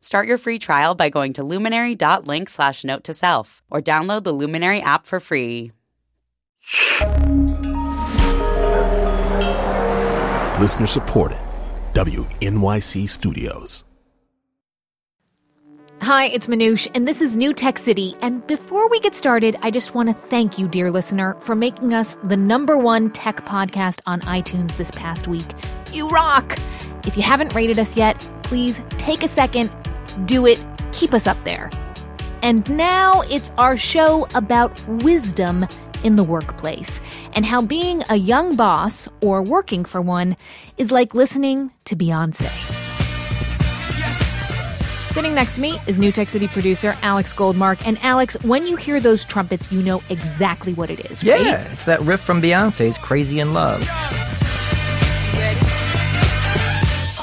Start your free trial by going to luminary.link slash note to self or download the Luminary app for free. Listener supported. WNYC Studios. Hi, it's Manoush, and this is New Tech City. And before we get started, I just want to thank you, dear listener, for making us the number one tech podcast on iTunes this past week. You rock! If you haven't rated us yet, please take a second, do it, keep us up there. And now it's our show about wisdom in the workplace and how being a young boss or working for one is like listening to Beyonce. Sitting next to me is New Tech City producer Alex Goldmark. And Alex, when you hear those trumpets, you know exactly what it is, right? Yeah, it's that riff from Beyonce's Crazy in Love.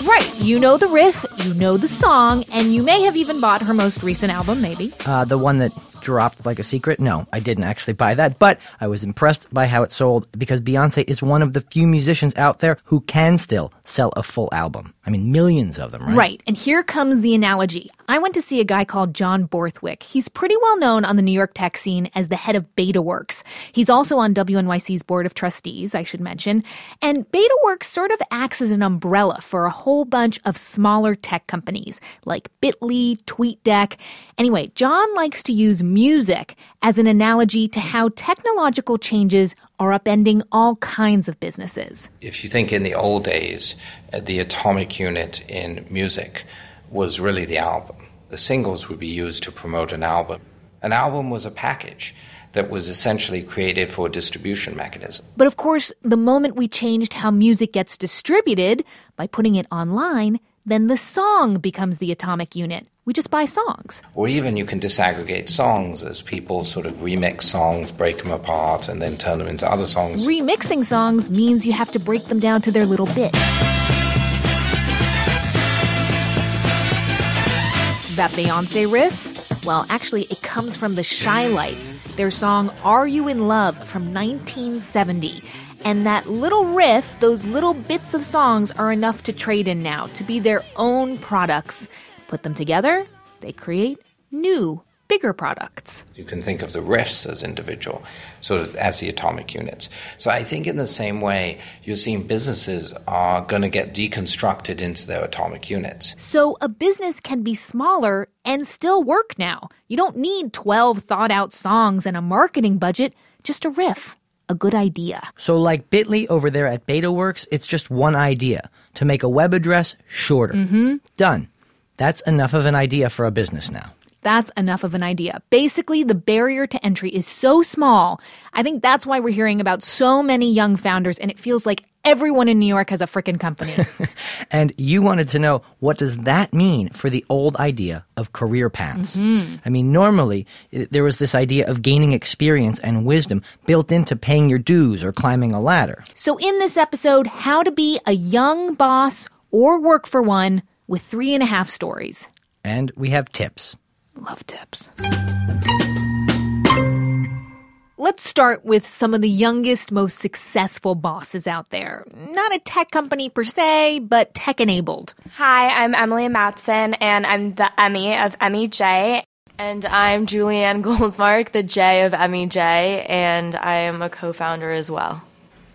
Right. You know the riff, you know the song, and you may have even bought her most recent album, maybe. Uh, the one that dropped like a secret? No, I didn't actually buy that, but I was impressed by how it sold because Beyonce is one of the few musicians out there who can still sell a full album. I mean, millions of them, right? Right. And here comes the analogy. I went to see a guy called John Borthwick. He's pretty well known on the New York tech scene as the head of BetaWorks. He's also on WNYC's board of trustees, I should mention. And BetaWorks sort of acts as an umbrella for a whole bunch of smaller tech companies like Bitly, TweetDeck. Anyway, John likes to use music as an analogy to how technological changes are upending all kinds of businesses. If you think in the old days, uh, the atomic unit in music was really the album. The singles would be used to promote an album. An album was a package that was essentially created for a distribution mechanism. But of course, the moment we changed how music gets distributed by putting it online, then the song becomes the atomic unit. We just buy songs. Or even you can disaggregate songs as people sort of remix songs, break them apart, and then turn them into other songs. Remixing songs means you have to break them down to their little bits. That Beyonce riff? Well, actually, it comes from the Chi-Lites, their song Are You in Love from 1970. And that little riff, those little bits of songs, are enough to trade in now, to be their own products. Put them together, they create new, bigger products. You can think of the riffs as individual, sort of as the atomic units. So I think in the same way, you're seeing businesses are going to get deconstructed into their atomic units. So a business can be smaller and still work now. You don't need 12 thought out songs and a marketing budget, just a riff. A good idea. So, like Bitly over there at BetaWorks, it's just one idea to make a web address shorter. Mm-hmm. Done. That's enough of an idea for a business now. That's enough of an idea. Basically, the barrier to entry is so small. I think that's why we're hearing about so many young founders, and it feels like everyone in New York has a freaking company. And you wanted to know what does that mean for the old idea of career paths? Mm-hmm. I mean, normally eh, there was this idea of gaining experience and wisdom built into paying your dues or climbing a ladder. so, in this episode, how to be a young boss or work for one with three and a half stories. And we have tips. Love tips. Let's start with some of the youngest, most successful bosses out there. Not a tech company per se, but tech enabled. Hi, I'm Emily Matson, and I'm the Emmy of Emi-Jay. And I'm Julianne Goldmark, the J of MEJ, and I am a co founder as well.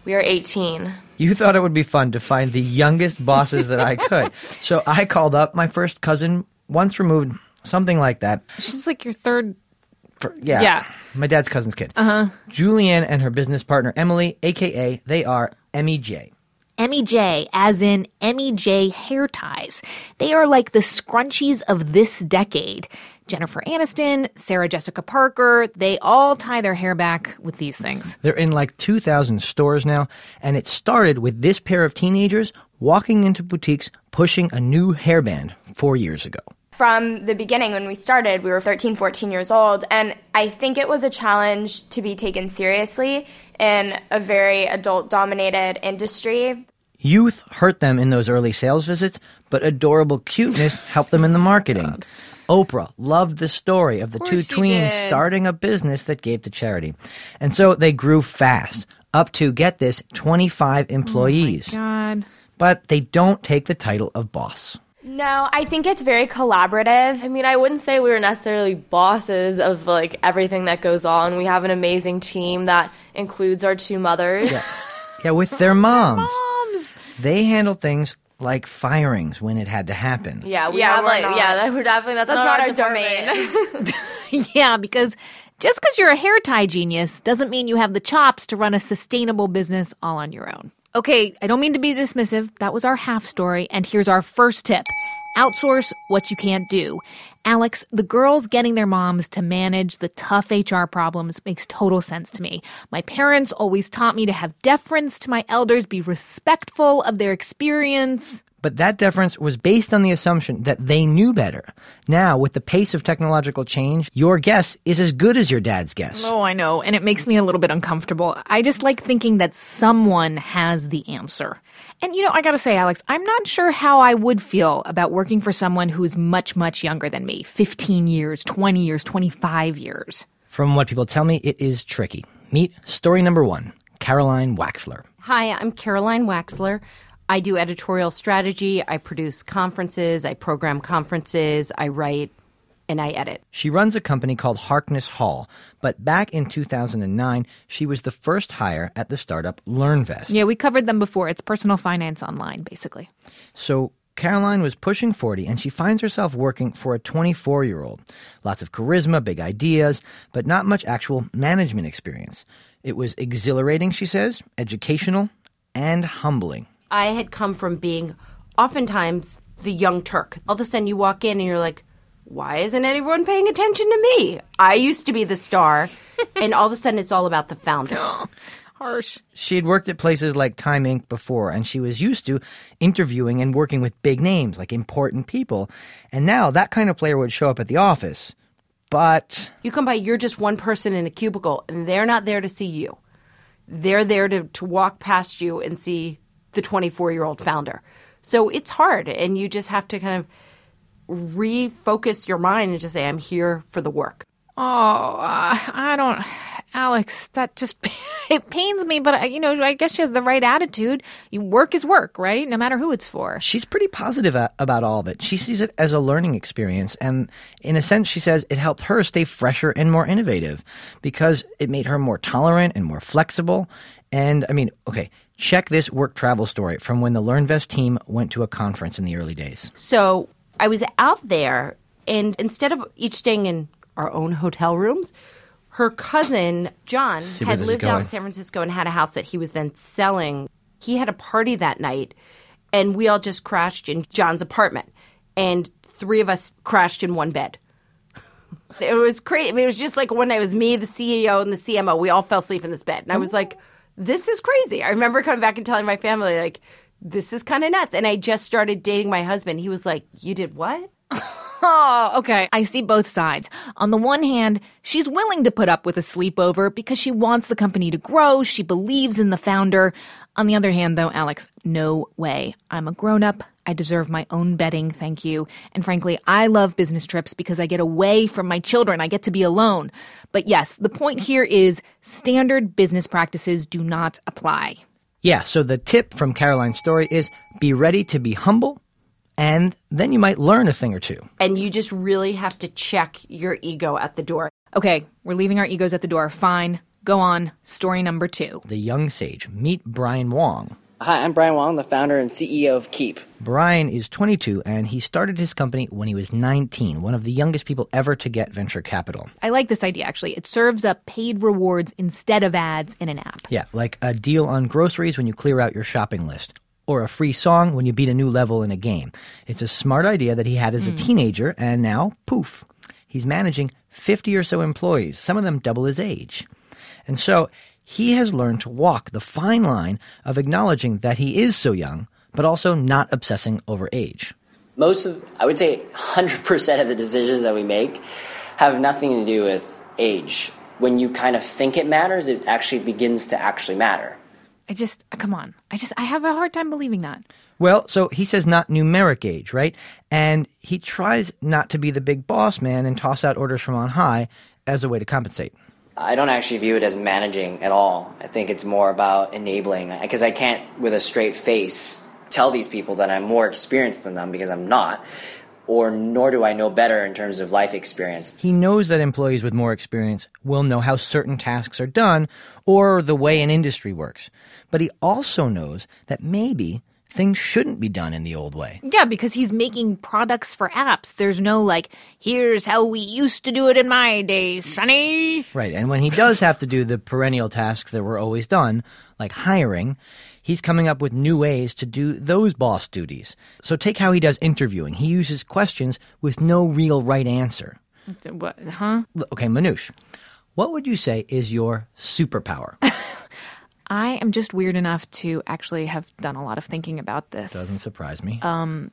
We are 18. You thought it would be fun to find the youngest bosses that I could. So I called up my first cousin, once removed, something like that. She's like your third. For, yeah, Yeah. My dad's cousin's kid. Uh huh. Julianne and her business partner, Emily, aka they are Emi-Jay. Emmy J, as in Emi-Jay hair ties. They are like the scrunchies of this decade. Jennifer Aniston, Sarah Jessica Parker, they all tie their hair back with these things. They're in like 2,000 stores now, and it started with this pair of teenagers walking into boutiques pushing a new hairband four years ago. From the beginning when we started, we were 13, 14 years old, and I think it was a challenge to be taken seriously in a very adult dominated industry. Youth hurt them in those early sales visits, but adorable cuteness helped them in the marketing. Oprah loved the story of the two she tweens did. starting a business that gave to charity. And so they grew fast, up to, get this, 25 employees. God. but they don't take the title of boss. No, I think it's very collaborative. I mean, I wouldn't say we were necessarily bosses of like everything that goes on. We have an amazing team that includes our two mothers. Yeah, with their moms. Moms. They handle things like firings when it had to happen. Yeah, we Yeah, have like not- yeah, that we're definitely that's, That's not, not, our, our department. domain. Yeah, because just because you're a hair tie genius doesn't mean you have the chops to run a sustainable business all on your own. Okay, I don't mean to be dismissive. That was our half story, and here's our first tip outsource what you can't do. Alex, the girls getting their moms to manage the tough HR problems makes total sense to me. My parents always taught me to have deference to my elders, be respectful of their experience. But that deference was based on the assumption that they knew better. Now, with the pace of technological change, your guess is as good as your dad's guess. Oh, I know, and it makes me a little bit uncomfortable. I just like thinking that someone has the answer. And you know, I gotta say, Alex, I'm not sure how I would feel about working for someone who is much, much younger than me 15 years, 20 years, 25 years. From what people tell me, it is tricky. Meet story number one Caroline Waxler. Hi, I'm Caroline Waxler. I do editorial strategy. I produce conferences. I program conferences. I write and I edit. She runs a company called Harkness Hall, but back in 2009, she was the first hire at the startup LearnVest. Yeah, we covered them before. It's personal finance online, basically. So Caroline was pushing 40 and she finds herself working for a 24 year old. Lots of charisma, big ideas, but not much actual management experience. It was exhilarating, she says, educational, and humbling. I had come from being oftentimes the young Turk. All of a sudden, you walk in and you're like, why isn't anyone paying attention to me? I used to be the star, and all of a sudden, it's all about the founder. Harsh. She had worked at places like Time Inc. before, and she was used to interviewing and working with big names, like important people. And now that kind of player would show up at the office. But You come by, you're just one person in a cubicle, and they're not there to see you. They're there to, to walk past you and see the 24 year old founder. So it's hard, and you just have to kind of refocus your mind and just say, I'm here for the work. Oh, uh, I don't, Alex. That just it pains me, but uh, you know, I guess she has the right attitude. You work is work, right? No matter who it's for. she's pretty positive a- about all of it. She sees it as a learning experience, and in a sense, she says it helped her stay fresher and more innovative because it made her more tolerant and more flexible. And I mean, okay, check this work travel story from when the LearnVest team went to a conference in the early days. So I was out there, and instead of each staying in our own hotel rooms, her cousin John where had this is lived out going. in San Francisco and had a house that he was then selling. He had a party that night, and we all just crashed in John's apartment, and three of us crashed in one bed. It was crazy. I mean, it was just like one night. It was me, the CEO, and the CMO. We all fell asleep in this bed, and I was like, "This is crazy." I remember coming back and telling my family, like, "This is kind of nuts." And I just started dating my husband. He was like, "You did what?" Oh, okay. I see both sides. On the one hand, she's willing to put up with a sleepover because she wants the company to grow. She believes in the founder. On the other hand, though, Alex, no way. I'm a grown up. I deserve my own bedding, thank you. And frankly, I love business trips because I get away from my children. I get to be alone. But yes, the point here is standard business practices do not apply. Yeah, so the tip from Caroline's story is be ready to be humble, and then you might learn a thing or two. And you just really have to check your ego at the door. Okay, we're leaving our egos at the door. Fine. Go on. Story number two. The young sage. Meet Brian Wong. Hi, I'm Brian Wong, the founder and CEO of Kiip. Brian is 22 and he started his company when he was 19, one of the youngest people ever to get venture capital. I like this idea actually. It serves up paid rewards instead of ads in an app. Yeah, like a deal on groceries when you clear out your shopping list, or a free song when you beat a new level in a game. It's a smart idea that he had as a hmm. teenager, and now, poof, he's managing 50 or so employees, some of them double his age. And so he has learned to walk the fine line of acknowledging that he is so young, but also not obsessing over age. Most of, I would say 100% of the decisions that we make have nothing to do with age. When you kind of think it matters, it actually begins to actually matter. I just, come on. I just, I have a hard time believing that. Well, so he says not numeric age, right? And he tries not to be the big boss man and toss out orders from on high as a way to compensate. I don't actually view it as managing at all. I think it's more about enabling because I can't, with a straight face, tell these people that I'm more experienced than them because I'm not, or nor do I know better in terms of life experience. He knows that employees with more experience will know how certain tasks are done or the way an industry works. But he also knows that maybe things shouldn't be done in the old way. Yeah, because he's making products for apps. There's no like, here's how we used to do it in my day, Sonny. Right, and when he does have to do the perennial tasks that were always done, like hiring, he's coming up with new ways to do those boss duties. So take how he does interviewing. He uses questions with no real right answer. What, huh? Okay, Manoush, what would you say is your superpower? I am just weird enough to actually have done a lot of thinking about this. Doesn't surprise me. Um,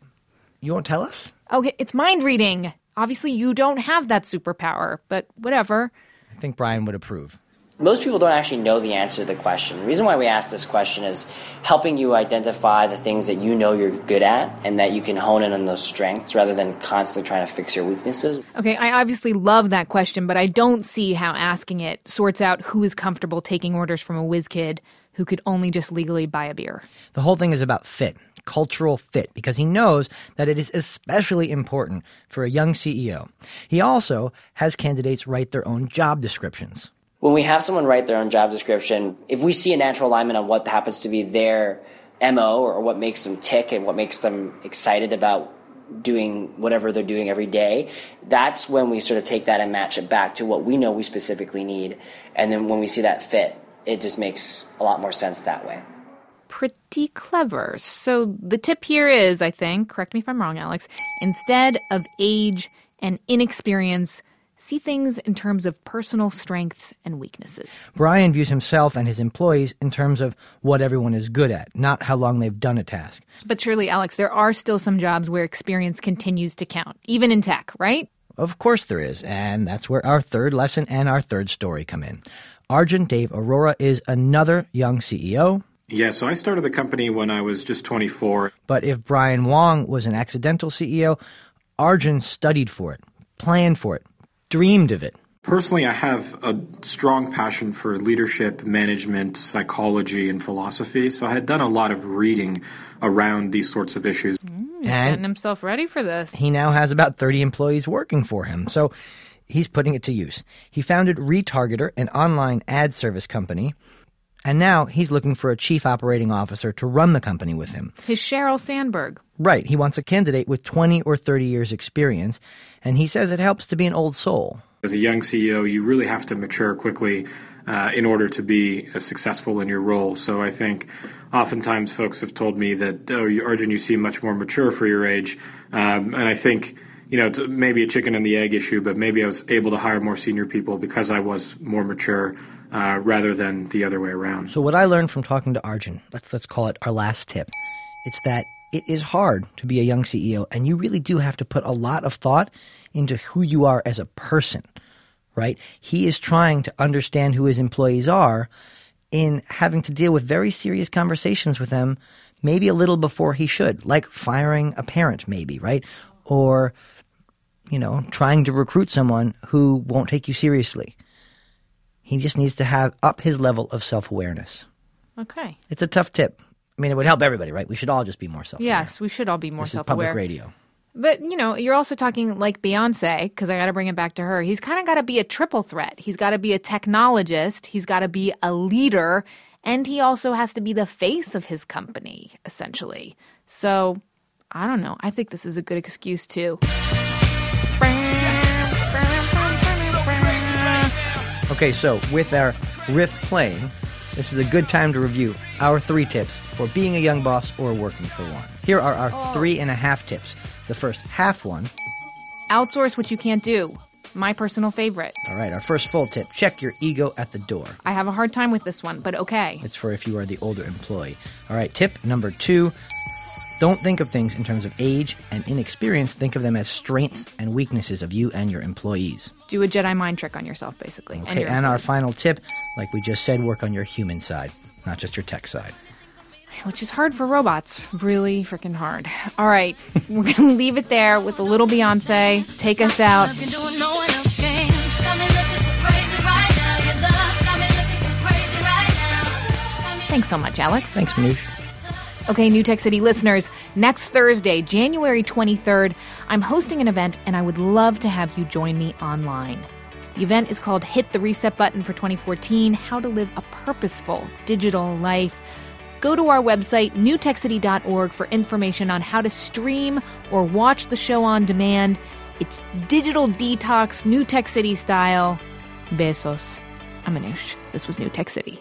you won't tell us? Okay, it's mind reading. Obviously, you don't have that superpower, but whatever. I think Brian would approve. Most people don't actually know the answer to the question. The reason why we ask this question is helping you identify the things that you know you're good at and that you can hone in on those strengths rather than constantly trying to fix your weaknesses. Okay, I obviously love that question, but I don't see how asking it sorts out who is comfortable taking orders from a whiz kid who could only just legally buy a beer. The whole thing is about fit, cultural fit, because he knows that it is especially important for a young CEO. He also has candidates write their own job descriptions. When we have someone write their own job description, if we see a natural alignment on what happens to be their MO or what makes them tick and what makes them excited about doing whatever they're doing every day, that's when we sort of take that and match it back to what we know we specifically need. And then when we see that fit, it just makes a lot more sense that way. Pretty clever. So the tip here is, I think, correct me if I'm wrong, Alex, instead of age and inexperience, see things in terms of personal strengths and weaknesses. Brian views himself and his employees in terms of what everyone is good at, not how long they've done a task. But surely, Alex, there are still some jobs where experience continues to count, even in tech, right? Of course there is, and that's where our third lesson and our third story come in. Arjun Dev Arora is another young CEO. Yeah, so I started the company when I was just 24. But if Brian Wong was an accidental CEO, Arjun studied for it, planned for it, dreamed of it. Personally, I have a strong passion for leadership, management, psychology, and philosophy. So I had done a lot of reading around these sorts of issues. Mm, he's and getting himself ready for this. He now has about 30 employees working for him. So he's putting it to use. He founded Retargeter, an online ad service company. And now he's looking for a chief operating officer to run the company with him. His Sheryl Sandberg. Right. He wants a candidate with 20 or 30 years' experience. And he says it helps to be an old soul. As a young CEO, you really have to mature quickly uh, in order to be uh, successful in your role. So I think oftentimes folks have told me that, oh, Arjun, you seem much more mature for your age. Um, and I think you know, it's maybe a chicken and the egg issue, but maybe I was able to hire more senior people because I was more mature uh, rather than the other way around. So, what I learned from talking to Arjun, let's let's call it our last tip, it's that it is hard to be a young CEO, and you really do have to put a lot of thought into who you are as a person. Right? He is trying to understand who his employees are in having to deal with very serious conversations with them maybe a little before he should, like firing a parent, maybe, right? Or you know, trying to recruit someone who won't take you seriously. He just needs to have up his level of self awareness. Okay. It's a tough tip. I mean, it would help everybody, right? We should all just be more self aware. Yes, we should all be more self aware. Public radio. But, you know, you're also talking like Beyonce, because I got to bring it back to her. He's kind of got to be a triple threat. He's got to be a technologist, he's got to be a leader, and he also has to be the face of his company, essentially. So, I don't know. I think this is a good excuse, too. Okay, so with our riff playing, this is a good time to review our three tips for being a young boss or working for one. Here are our oh. three and a half tips. The first half one outsource what you can't do. My personal favorite. All right, our first full tip check your ego at the door. I have a hard time with this one, but okay. It's for if you are the older employee. All right, tip number two Don't think of things in terms of age and inexperience. Think of them as strengths and weaknesses of you and your employees. Do a Jedi mind trick on yourself, basically. Okay, your and our final tip, like we just said, work on your human side, not just your tech side. which is hard for robots. Really freaking hard. All right, we're going to leave it there with a little Beyonce. Take us out. Thanks so much, Alex. Thanks, Manoush. Okay, New Tech City listeners, next Thursday, January 23rd, I'm hosting an event and I would love to have you join me online. The event is called Hit the Reset Button for 2014 How to Live a Purposeful Digital Life. Go to our website, newtechcity.org, for information on how to stream or watch the show on demand. It's digital detox, New Tech City style. Besos. I'm Anoush. This was New Tech City.